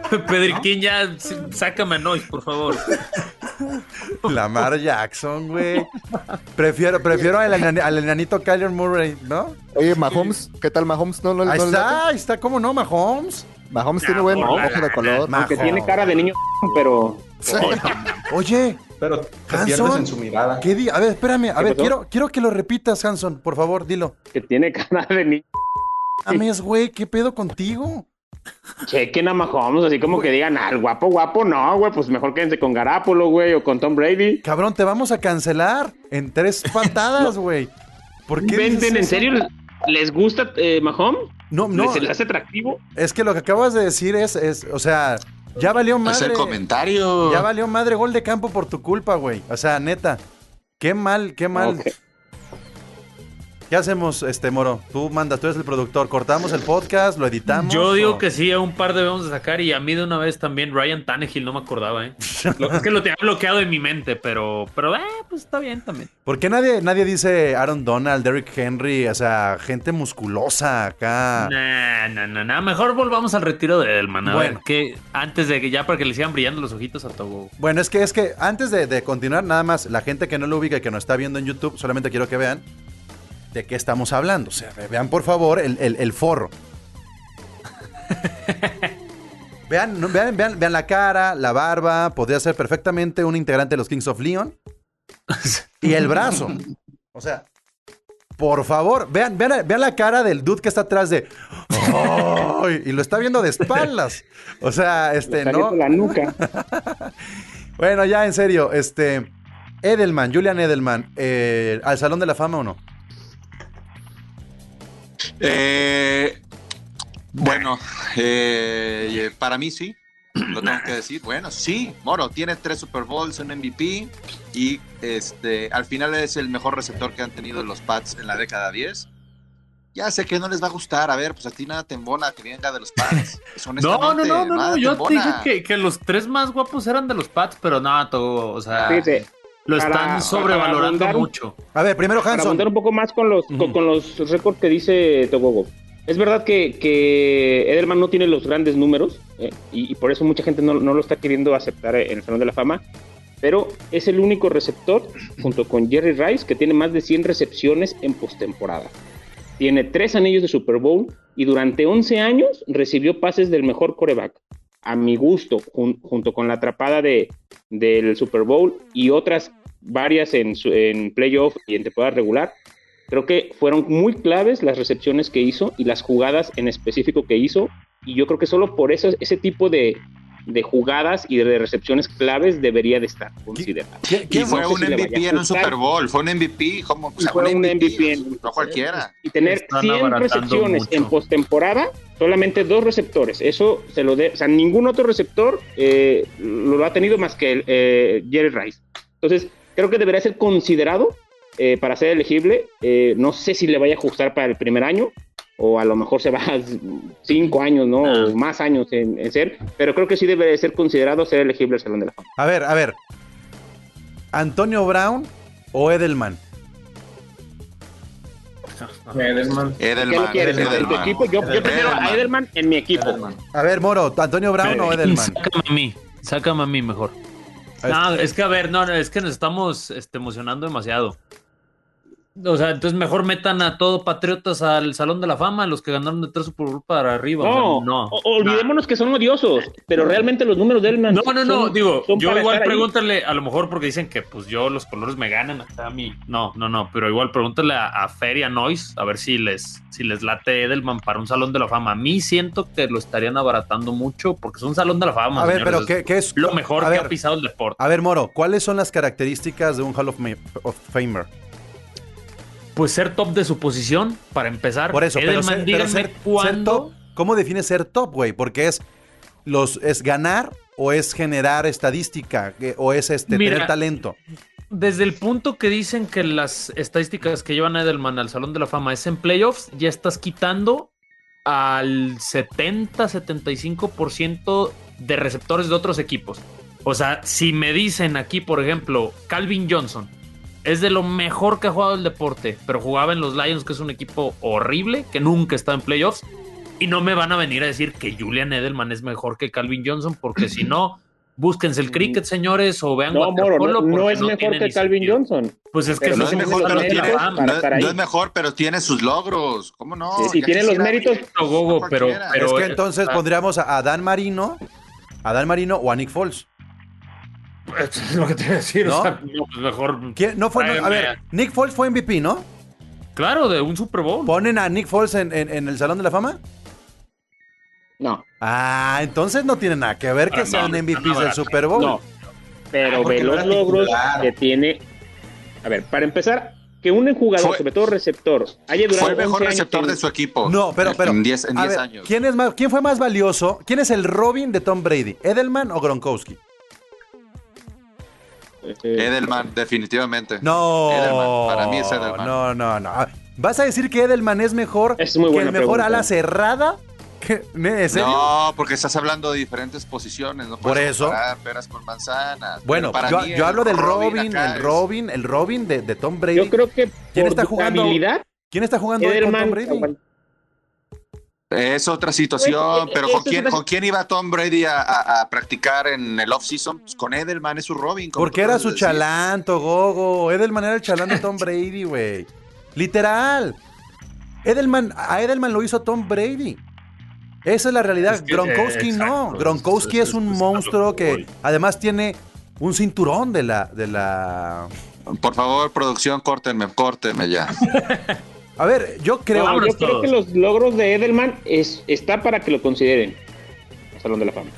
Speaker 3: Pedriquín ya sácame noise, por favor.
Speaker 1: Lamar Jackson, güey. Prefiero, prefiero al, enanito Kyler Murray, ¿no?
Speaker 10: Oye, Mahomes, ¿qué tal Mahomes?
Speaker 1: No, no, ahí está, ahí está, ¿cómo no, Mahomes?
Speaker 10: Mahomes tiene buen ojo de color.
Speaker 9: Aunque tiene cara de niño, pero...
Speaker 1: Oye,
Speaker 4: pero Hanson, en su mirada.
Speaker 1: ¿qué di? A ver, espérame, a ver, quiero, quiero que lo repitas, Hanson, por favor, dilo.
Speaker 9: Que tiene cara de niño.
Speaker 1: Ames, güey, ¿qué pedo contigo?
Speaker 9: Chequen a Mahomes, así como que digan, al guapo, guapo, no, güey, pues mejor quédense con Garapolo, güey, o con Tom Brady.
Speaker 1: Cabrón, te vamos a cancelar en tres patadas, güey.
Speaker 9: ¿Por qué? ¿Venden, en serio? ¿Les gusta eh, Mahomes?
Speaker 1: No, no.
Speaker 9: ¿Se les hace atractivo?
Speaker 1: Es que lo que acabas de decir es, es o sea, ya valió madre.
Speaker 8: el comentario.
Speaker 1: Ya valió madre gol de campo por tu culpa, güey. O sea, neta. Qué mal, qué mal. ¿Qué hacemos, este Moro? Tú mandas, tú eres el productor. ¿Cortamos el podcast? ¿Lo editamos?
Speaker 3: Yo digo que sí, a un par debemos de sacar. Y a mí de una vez también Ryan Tannehill, no me acordaba, ¿eh? es que lo tenía bloqueado en mi mente, pero, pero eh, pues está bien también.
Speaker 1: ¿Por qué nadie, nadie dice Aaron Donald, Derrick Henry? O sea, gente musculosa acá.
Speaker 3: Nah, no, no, no. Mejor volvamos al retiro de Edelman. A bueno. ver, que antes de que ya para que le sigan brillando los ojitos a Togo.
Speaker 1: Bueno, es que es que antes de, de continuar, nada más, la gente que no lo ubica y que nos está viendo en YouTube, solamente quiero que vean de qué estamos hablando. O sea, vean por favor el, forro. vean, vean, vean, la cara, la barba. Podría ser perfectamente un integrante de los Kings of Leon. y el brazo. O sea, por favor, vean, vean, vean la cara del dude que está atrás de. y lo está viendo de espaldas. O sea, este, ¿no?
Speaker 9: La nuca.
Speaker 1: bueno, ya en serio, este. Edelman, Julian Edelman, eh, ¿al Salón de la Fama o no?
Speaker 8: Eh, bueno, eh, para mí sí, lo tengo que decir. Bueno, sí, Moro tiene tres Super Bowls, un MVP y este, al final es el mejor receptor que han tenido los Pats en la década 10. Ya sé que no les va a gustar, a ver, pues a ti nada te embona que venga de los Pats.
Speaker 3: no, no, no, no, yo te dije que, los tres más guapos eran de los Pats, pero nada, todo, o sea... Lo están sobrevalorando mucho.
Speaker 1: A ver, primero Hanson.
Speaker 9: Para contar un poco más con los, con, los récords que dice Togogo. Es verdad que, que, Edelman no tiene los grandes números eh, y, por eso mucha gente no, lo está queriendo aceptar en el Salón de la Fama, pero es el único receptor, junto con Jerry Rice, que tiene más de 100 recepciones en postemporada. Tiene tres anillos de Super Bowl y durante 11 años recibió pases del mejor coreback a mi gusto, junto con la atrapada de, del Super Bowl y otras varias en, en playoff y en temporada regular, creo que fueron muy claves las recepciones que hizo y las jugadas en específico que hizo. Y yo creo que solo por eso ese tipo de, de jugadas y de recepciones claves debería de estar considerado.
Speaker 8: Y fue un MVP en un Super Bowl, fue un MVP, como
Speaker 9: fue un MVP, en,
Speaker 8: no cualquiera.
Speaker 9: Y tener 100 recepciones en postemporada, solamente dos receptores, eso se lo de, o sea, ningún otro receptor eh, lo ha tenido más que el, eh, Jerry Rice. Entonces, creo que debería ser considerado eh, para ser elegible. no sé si le vaya a ajustar para el primer año, o a lo mejor se va cinco años, ¿no? O ah. más años en, ser, pero creo que sí debe de ser considerado ser elegible al Salón de la Fama.
Speaker 1: A ver, a ver. ¿Antonio Brown o Edelman?
Speaker 9: Edelman. Edelman. Edelman. Equipo? Yo, yo, prefiero a Edelman en mi equipo.
Speaker 1: A ver, Moro, ¿Antonio Brown o Edelman?
Speaker 3: Sácame a mí, sácame a mí mejor. No, es que a ver, no, es que nos estamos este, emocionando demasiado. O sea, entonces mejor metan a todo Patriotas al Salón de la Fama, los que ganaron de tres Super Bowl para arriba.
Speaker 9: No, no. olvidémonos que son odiosos, pero realmente los números de él
Speaker 3: No, no, no, digo, yo igual pregúntale, a lo mejor porque dicen que pues yo los colores me ganan hasta a mí. No, no, no, pero igual pregúntale a, a Feria Noise a ver si les, si les late Edelman para un Salón de la Fama. A mí siento que lo estarían abaratando mucho porque es un Salón de la Fama.
Speaker 1: A ver, pero ¿qué, es
Speaker 3: lo mejor que ha pisado el deporte?
Speaker 1: A ver, Moro, ¿cuáles son las características de un Hall of Famer?
Speaker 3: Pues ser top de su posición, para empezar.
Speaker 1: Por eso, pero, ser, top, ¿cómo define ser top, güey? Porque es, los, es ganar o es generar estadística o es este, tener talento.
Speaker 3: Desde el punto que dicen que las estadísticas que llevan a Edelman al Salón de la Fama es en playoffs, ya estás quitando al 70-75% de receptores de otros equipos. O sea, si me dicen aquí, por ejemplo, Calvin Johnson, es de lo mejor que ha jugado el deporte, pero jugaba en los Lions, que es un equipo horrible, que nunca está en playoffs. Y no me van a venir a decir que Julian Edelman es mejor que Calvin Johnson, porque si no, Búsquense el cricket, señores, o vean
Speaker 9: No, Moro, no, no es mejor que Calvin Johnson.
Speaker 3: Pues es que
Speaker 8: no, es mejor, pero tiene,
Speaker 9: para
Speaker 8: no, es mejor, pero tiene sus logros. ¿Cómo no?
Speaker 9: Sí, y tiene los méritos.
Speaker 3: Gogo, pero, pero,
Speaker 1: es que entonces pondríamos a Dan Marino, a Dan Marino o a Nick Foles.
Speaker 3: Es lo que te iba a decir.
Speaker 1: ¿No?
Speaker 3: O sea, no, pues mejor.
Speaker 1: ¿Quién? No fue, no, a ver, Nick Foles fue MVP, ¿no?
Speaker 3: Claro, de un Super Bowl.
Speaker 1: ¿Ponen a Nick Foles en, en, en el Salón de la Fama?
Speaker 9: No.
Speaker 1: Ah, entonces no tiene nada que ver que
Speaker 3: Ah,
Speaker 1: sean
Speaker 3: no,
Speaker 1: MVPs
Speaker 3: no,
Speaker 1: del Super Bowl.
Speaker 9: No. Pero
Speaker 4: Ah,
Speaker 9: ve
Speaker 4: no
Speaker 9: los logros
Speaker 4: titular.
Speaker 9: que tiene. A ver, para empezar, que un jugador,
Speaker 8: Fue-
Speaker 9: sobre todo receptor, haya durado
Speaker 8: Fue el mejor
Speaker 9: 11 años
Speaker 8: receptor de su equipo.
Speaker 1: No, pero, pero.
Speaker 8: En 10 en
Speaker 1: a
Speaker 8: 10
Speaker 1: ver,
Speaker 8: años.
Speaker 1: ¿quién, es más, ¿Quién fue más valioso? ¿Quién es el Robin de Tom Brady? ¿Edelman o Gronkowski?
Speaker 9: Eh,
Speaker 8: Edelman, definitivamente.
Speaker 1: No.
Speaker 8: Edelman, para mí es Edelman.
Speaker 1: No, no, no. ¿Vas a decir que Edelman es mejor
Speaker 9: Es muy
Speaker 1: que el mejor
Speaker 9: pregunta.
Speaker 1: ala cerrada? ¿Qué? ¿En serio?
Speaker 8: No, porque estás hablando de diferentes posiciones. No
Speaker 1: Por eso.
Speaker 8: comparar peras con manzanas.
Speaker 1: Bueno,
Speaker 8: para
Speaker 1: yo,
Speaker 8: mí
Speaker 1: yo
Speaker 8: el
Speaker 1: hablo del Robin, el Robin, el Robin de, de Tom Brady.
Speaker 9: Yo creo que
Speaker 1: ¿Quién
Speaker 9: por
Speaker 1: está jugando?
Speaker 9: habilidad,
Speaker 1: ¿Quién está jugando hoy con
Speaker 9: Edelman.
Speaker 1: Tom Brady?
Speaker 8: Es otra situación,
Speaker 9: Pues,
Speaker 8: pero
Speaker 9: eso
Speaker 8: ¿con quién, ¿con quién iba Tom Brady a, a- a practicar en el off-season? Pues con Edelman, es su Robin.
Speaker 1: Porque era su
Speaker 8: de decir.
Speaker 1: chalanto, Gogo. Edelman era el chalán de Tom Brady, güey. Literal. Edelman, a Edelman lo hizo Tom Brady. Esa es la realidad.
Speaker 3: Es que,
Speaker 1: Gronkowski
Speaker 3: eh,
Speaker 1: no. Gronkowski
Speaker 3: es-
Speaker 1: es, un
Speaker 3: es-
Speaker 1: monstruo
Speaker 3: que
Speaker 1: que
Speaker 3: voy.
Speaker 1: además tiene un cinturón de la, de la.
Speaker 8: Por favor, producción, córtenme, córtenme ya.
Speaker 1: A ver, yo creo.
Speaker 9: No, yo creo
Speaker 3: todos.
Speaker 9: que los logros de Edelman es, está para que lo consideren. Salón de la Fama.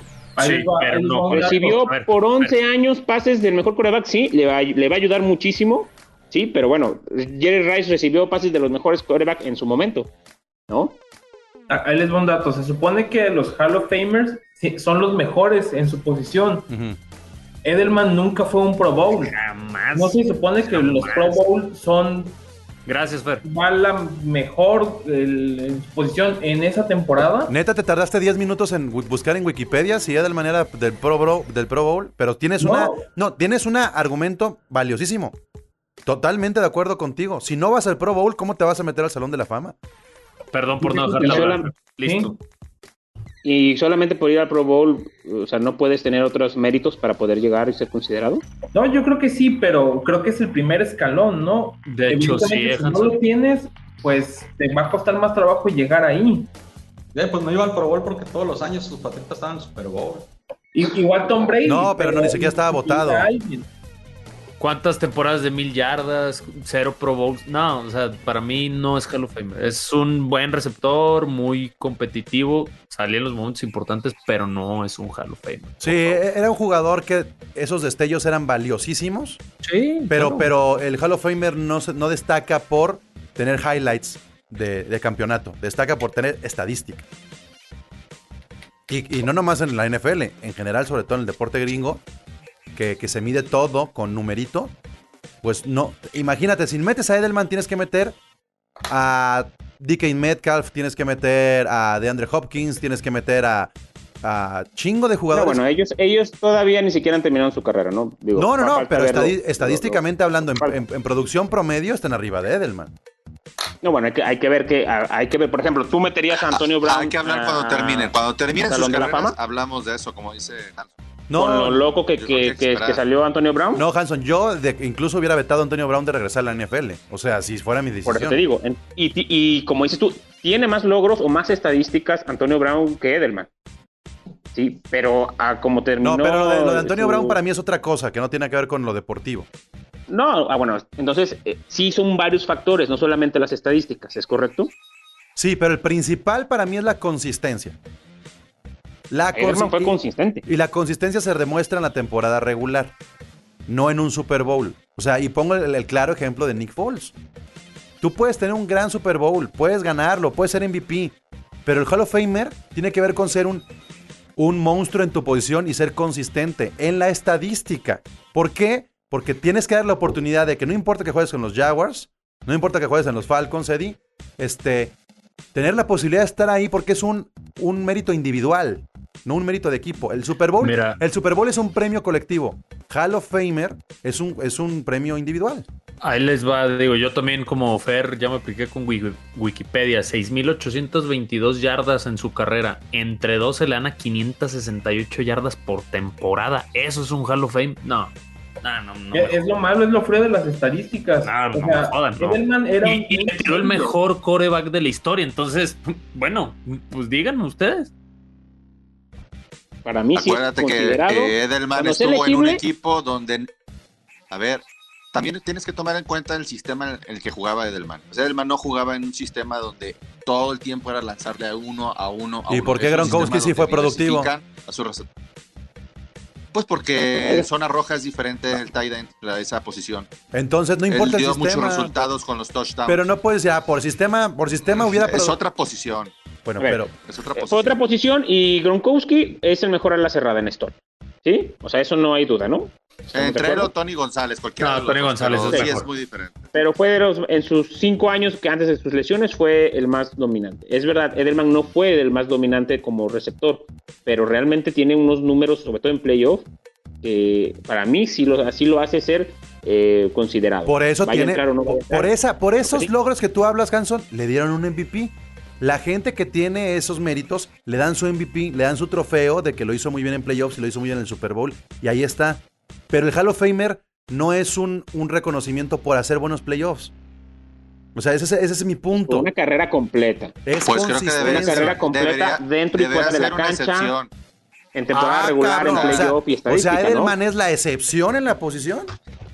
Speaker 3: Sí,
Speaker 7: va-
Speaker 3: pero no.
Speaker 9: Recibió
Speaker 3: ver,
Speaker 9: por
Speaker 3: a
Speaker 9: 11 años pases del mejor coreback, sí, le va, le va a ayudar muchísimo, sí, pero bueno, Jerry Rice recibió pases de los mejores corebacks en su momento, ¿no?
Speaker 7: Ah, Ahí les va un dato. Se supone que los Hall of Famers son los mejores en su posición. Edelman nunca fue un Pro Bowl.
Speaker 3: Jamás.
Speaker 7: No se supone que los Pro Bowl son
Speaker 3: Gracias, Fer.
Speaker 7: va la mejor el- posición en esa temporada.
Speaker 1: Neta, te tardaste 10 minutos en buscar en Wikipedia si Edelman era del Pro, Bro- del Pro Bowl, pero tienes
Speaker 7: No.
Speaker 1: una. No, tienes un argumento valiosísimo. Totalmente de acuerdo contigo. Si no vas al Pro Bowl, ¿cómo te vas a meter al Salón de la Fama?
Speaker 3: Perdón por no dejarla hablar.
Speaker 9: Y solamente por ir al Pro Bowl, o sea, no puedes tener otros méritos para poder llegar y ser considerado.
Speaker 7: No, yo creo que sí, pero creo que es el primer escalón, ¿no?
Speaker 3: De hecho, sí,
Speaker 7: si no lo tienes, pues te va a costar más trabajo llegar ahí.
Speaker 4: Eh, pues no iba al Pro Bowl porque todos los años sus patriotas estaban en el Super Bowl.
Speaker 7: Igual Tom Brady.
Speaker 1: No, pero no, ni siquiera estaba votado.
Speaker 3: ¿Cuántas temporadas de mil yardas? Cero Pro Bowls. No, o sea, para mí no es Hall of Famer. Es un buen receptor, muy competitivo. Salía en los momentos importantes, pero no es un Hall of Famer.
Speaker 1: Sí, era un jugador que esos destellos eran valiosísimos,
Speaker 3: Sí,
Speaker 1: pero,
Speaker 3: claro.
Speaker 1: pero el Hall of Famer no, se- no destaca por tener highlights de, de campeonato, destaca por tener estadística. Y, y no nomás en la NFL, en general, sobre todo en el deporte gringo, que, que se mide todo con numerito. Pues no, imagínate, si metes a Edelman tienes que meter a DK Metcalf, tienes que meter a DeAndre Hopkins, tienes que meter a, a chingo de jugadores.
Speaker 9: bueno, ellos, ellos todavía ni siquiera han terminado su carrera, ¿no? Digo,
Speaker 1: No, no, no, pero
Speaker 9: verlo.
Speaker 1: estadi-
Speaker 9: Lo-
Speaker 1: estadísticamente hablando, en,
Speaker 9: falta.
Speaker 1: en- en producción promedio están arriba de Edelman.
Speaker 9: No, bueno, hay que, hay que ver que, hay que ver, por ejemplo, tú meterías a Antonio Brown.
Speaker 8: Hay que hablar cuando terminen. Cuando terminen sus carreras,
Speaker 9: Fama.
Speaker 8: hablamos de eso, como dice
Speaker 9: Con lo loco que, que,
Speaker 8: que
Speaker 9: que-
Speaker 8: esperar.
Speaker 9: que salió Antonio Brown.
Speaker 1: no, Hanson, yo de- incluso hubiera vetado a Antonio Brown de regresar a la NFL. O sea, si fuera mi
Speaker 9: Por eso
Speaker 1: decisión.
Speaker 9: te digo. En- y, y como dices tú, tiene más logros o más estadísticas Antonio Brown que Edelman. Sí, pero a como terminó.
Speaker 1: No, pero lo de, lo de Antonio
Speaker 9: su-
Speaker 1: Brown para mí es otra cosa, que no tiene que ver con lo deportivo.
Speaker 9: No, ah, bueno, entonces eh, sí son varios factores, no solamente las estadísticas, ¿es correcto?
Speaker 1: Sí, pero el principal para mí es la consistencia. La
Speaker 9: fue
Speaker 1: y-
Speaker 9: consistente.
Speaker 1: Y la consistencia se demuestra en la temporada regular, no en un Super Bowl. O sea, y pongo el, el claro ejemplo de Nick Foles. Tú puedes tener un gran Super Bowl, puedes ganarlo, puedes ser MVP, pero el Hall of Famer tiene que ver con ser un, un monstruo en tu posición y ser consistente en la estadística. ¿Por qué? Porque tienes que dar la oportunidad de que no importa que juegues con los Jaguars, no importa que juegues en los Falcons, Eddie, este, tener la posibilidad de estar ahí porque es un, un mérito individual, no un mérito de equipo. El Super Bowl,
Speaker 3: Mira.
Speaker 1: el Super Bowl es un premio colectivo. Hall of Famer es un, es un premio individual.
Speaker 3: Ahí les va, digo, yo también como Fer ya me piqué con Wikipedia, 6.822 yardas en su carrera, entre dos se le dan a 568 yardas por temporada. ¿Eso es un Hall of Fame? No. No, no, no
Speaker 7: es, lo malo, es lo frío de las estadísticas. No, no, jodan,
Speaker 3: era y, y tiró el mejor coreback de la historia. Entonces, bueno, pues díganme ustedes.
Speaker 9: Para mí
Speaker 8: Acuérdate sí que, Edelman estuvo en un equipo donde, a ver, también tienes que tomar en cuenta el sistema en el que jugaba Edelman. Edelman no jugaba en un sistema donde todo el tiempo era lanzarle a uno, a uno, a
Speaker 1: ¿Y por qué Gronkowski sí fue productivo?
Speaker 8: pues porque zona roja es diferente el tight end a esa posición.
Speaker 1: Entonces no importa
Speaker 8: Él
Speaker 1: dio
Speaker 8: muchos resultados con los touchdowns.
Speaker 1: Pero no puedes ya por sistema, por sistema hubiera
Speaker 8: Es otra posición.
Speaker 1: Bueno, pero
Speaker 9: es otra posición. Fue otra posición y Gronkowski es el mejor a la cerrada en esto. ¿Sí? O sea, eso no hay duda, ¿no?
Speaker 8: Entre él o Tony González, cualquiera.
Speaker 3: No, Tony González
Speaker 8: sí, es muy diferente.
Speaker 9: Pero fue de los, en sus cinco años que antes de sus lesiones fue el más dominante. Es verdad, Edelman no fue el más dominante como receptor, pero realmente tiene unos números, sobre todo en playoff, que para mí sí lo, así lo hace ser eh, considerado.
Speaker 1: Por eso tiene, por, esa, por esos logros que tú hablas, Hanson, le dieron un MVP. La gente que tiene esos méritos le dan su MVP, le dan su trofeo de que lo hizo muy bien en playoffs y lo hizo muy bien en el Super Bowl. Y ahí está. Pero el Hall of Famer no es un, un reconocimiento por hacer buenos playoffs. O sea, ese, ese, es mi punto.
Speaker 9: Una carrera completa.
Speaker 8: Es pues creo que debería,
Speaker 9: una carrera completa dentro y fuera de la cancha. En temporada ah, regular, en playoff y estadística,
Speaker 1: O sea, Edelman es la excepción en la posición.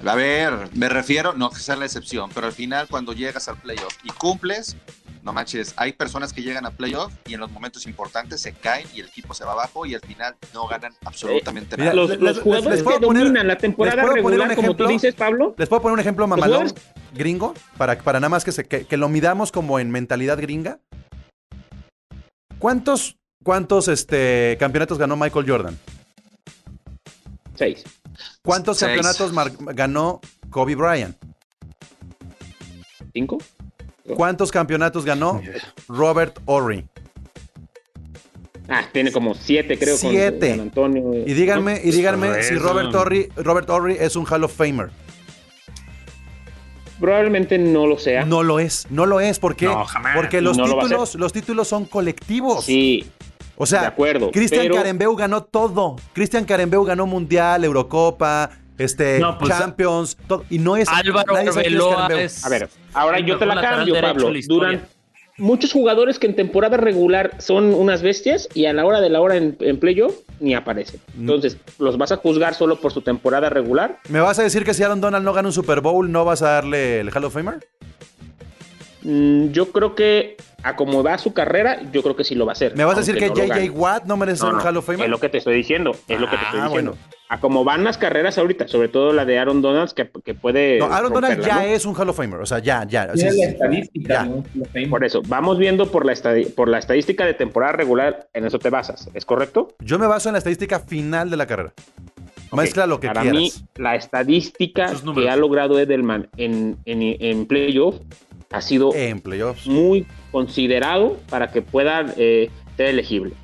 Speaker 8: A ver, me refiero, no que sea la excepción, pero al final cuando llegas al playoff y cumples, no manches, hay personas que llegan a playoff y en los momentos importantes se caen y el equipo se va abajo y al final no ganan absolutamente nada.
Speaker 9: Los, jugadores que dominan la temporada regular, como tú dices, Pablo.
Speaker 1: Les puedo poner un ejemplo mamalón gringo para, para nada más que, se, que, lo midamos como en mentalidad gringa. ¿Cuántos, cuántos este, campeonatos ganó Michael Jordan?
Speaker 9: Seis.
Speaker 1: ¿Cuántos campeonatos ganó Kobe Bryant?
Speaker 9: ¿Cinco?
Speaker 1: ¿Cuántos campeonatos ganó Robert Ory?
Speaker 9: Ah, tiene como siete, creo.
Speaker 1: Siete. Antonio. Y díganme, y díganme si Robert Ory, Robert es un Hall of Famer.
Speaker 9: Probablemente no lo sea.
Speaker 1: No lo es, no lo es. ¿Por qué? Porque los títulos, los títulos son colectivos.
Speaker 9: Sí.
Speaker 1: O sea, de acuerdo, Cristian Carembeu ganó todo. Cristian Carembeu ganó Mundial, Eurocopa, este, pues, Champions, todo, y no es
Speaker 3: Álvaro Arbeloa
Speaker 9: A ver, ahora yo te la cambio, Pablo. Duran muchos jugadores que en temporada regular son unas bestias y a la hora de la hora en, playoff ni aparecen. Mm. Entonces, ¿los vas a juzgar solo por su temporada regular?
Speaker 1: ¿Me vas a decir que si Aaron Donald no gana un Super Bowl, no vas a darle el Hall of Famer?
Speaker 9: Mm, yo creo que a como va su carrera, yo creo que sí lo va a hacer.
Speaker 1: ¿Me vas a decir que JJ Watt no merece un Hall of Famer?
Speaker 9: Es lo que te estoy diciendo, es lo que te estoy ah, diciendo. A como van las carreras ahorita, sobre todo la de Aaron Donald, que, puede.
Speaker 1: No, Aaron Donald ya es un Hall of Famer, o sea, ya, ya. la
Speaker 7: estadística,
Speaker 9: Por eso, vamos viendo por la, por la estadística de temporada regular, en eso te basas, ¿es correcto?
Speaker 1: Yo me baso en la estadística final de la carrera. Mezcla lo que
Speaker 9: Para
Speaker 1: quieras.
Speaker 9: mí, la estadística que ha logrado Edelman en, en, en playoff ha sido muy considerado para que pueda eh, ser elegible.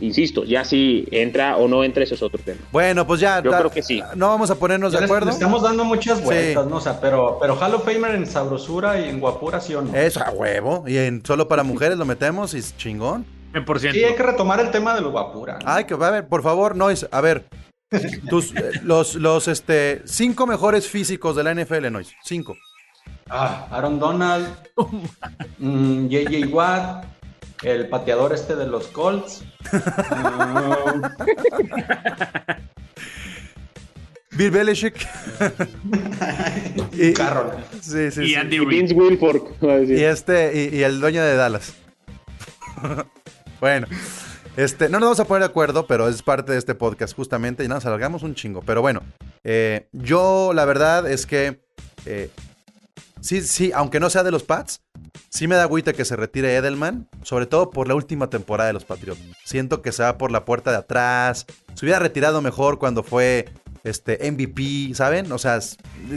Speaker 9: Insisto, ya si entra o no entra, eso es otro tema.
Speaker 1: Bueno, pues ya.
Speaker 9: Yo creo que sí.
Speaker 1: No vamos a ponernos de acuerdo.
Speaker 4: estamos dando muchas vueltas, ¿no? O sea, pero, pero Hall of Famer en sabrosura y en guapura, ¿sí o no?
Speaker 1: Eso, a huevo. Y en solo para mujeres lo metemos y es chingón.
Speaker 4: Sí, hay que retomar el tema de lo guapura.
Speaker 1: Ay, que, a ver, por favor, no es. A ver, tus, eh, los, los este, cinco mejores físicos de la NFL, Nois. Cinco.
Speaker 4: Ah, Aaron Donald, JJ mm, Watt, el pateador este de los Colts.
Speaker 1: Bill Belichick.
Speaker 4: y, Carroll.
Speaker 1: Sí, sí,
Speaker 3: y Andy
Speaker 9: Vince Wilfork.
Speaker 1: Y este, y, el dueño de Dallas. bueno. Este, no nos vamos a poner de acuerdo, pero es parte de este podcast justamente y nada, salgamos un chingo. Pero bueno, eh, yo la verdad es que eh, sí, sí, aunque no sea de los Pats, sí me da agüita que se retire Edelman, sobre todo por la última temporada de los Patriots. Siento que se va por la puerta de atrás. Se hubiera retirado mejor cuando fue este MVP, ¿saben? O sea,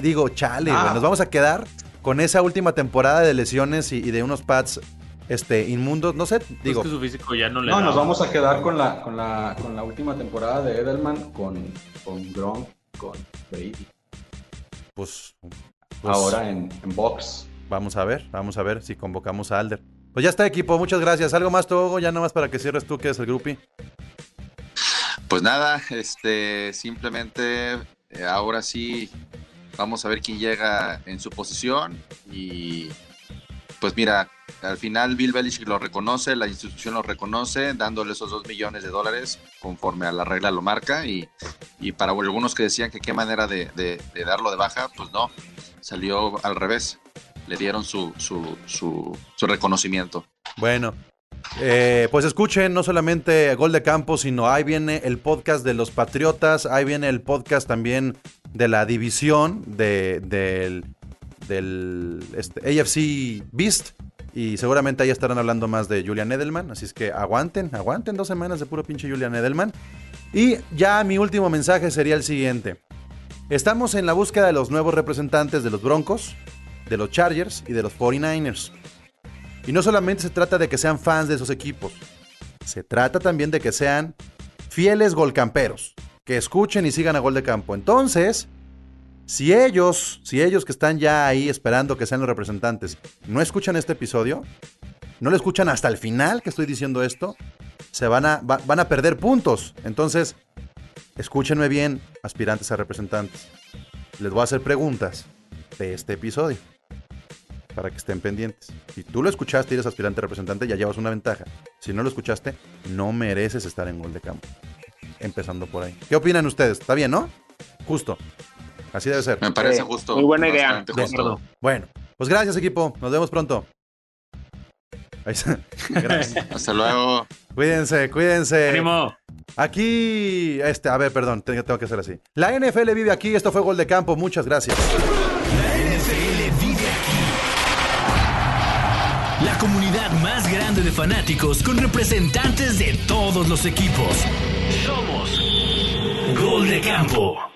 Speaker 1: digo, chale, ah. nos vamos a quedar con esa última temporada de lesiones y, de unos Pats este, inmundos, no sé, digo.
Speaker 3: Es que su físico ya no le
Speaker 4: No, nos vamos a quedar con la, con la, con la última temporada de Edelman con, con Gronk, con Brady.
Speaker 1: Pues
Speaker 4: pues, ahora en, en box.
Speaker 1: Vamos a ver, vamos a ver si convocamos a Alder. Pues ya está, equipo. Muchas gracias. ¿Algo más, Togo? Ya nomás para que cierres tú, que es el grupi.
Speaker 8: Pues nada, este, simplemente eh, ahora sí vamos a ver quién llega en su posición y pues mira, al final Bill Belichick lo reconoce, la institución lo reconoce, dándole esos dos millones de dólares conforme a la regla lo marca y, para algunos que decían que qué manera de, darlo de baja, pues no, salió al revés, le dieron su, su, su, reconocimiento.
Speaker 1: Bueno, eh, pues escuchen no solamente Gol de Campo, sino ahí viene el podcast de los Patriotas, ahí viene el podcast también de la división de, del, del este, AFC Beast. Y seguramente ahí estarán hablando más de Julian Edelman. Así es que aguanten, aguanten dos semanas de puro pinche Julian Edelman. Y ya mi último mensaje sería el siguiente. Estamos en la búsqueda de los nuevos representantes de los Broncos, de los Chargers y de los 49ers. Y no solamente se trata de que sean fans de esos equipos, se trata también de que sean fieles golcamperos, que escuchen y sigan a gol de campo. Entonces, si ellos, si ellos que están ya ahí esperando que sean los representantes, no escuchan este episodio, no lo escuchan hasta el final que estoy diciendo esto, se van a, van a perder puntos. Entonces, escúchenme bien, aspirantes a representantes. Les voy a hacer preguntas de este episodio para que estén pendientes. Si tú lo escuchaste y eres aspirante representante, ya llevas una ventaja. Si no lo escuchaste, no mereces estar en gol de campo. Empezando por ahí. ¿Qué opinan ustedes? ¿Está bien, no? Justo. Así debe ser.
Speaker 8: Me parece justo.
Speaker 7: Muy buena idea.
Speaker 1: Bueno, pues gracias equipo. Nos vemos pronto.
Speaker 8: Gracias. Hasta luego.
Speaker 1: Cuídense, cuídense.
Speaker 3: Ánimo.
Speaker 1: Aquí, este, a ver, perdón, tengo que hacer así. La NFL vive aquí, esto fue Gol de Campo, muchas gracias.
Speaker 6: De fanáticos con representantes de todos los equipos. Somos Gol de Campo.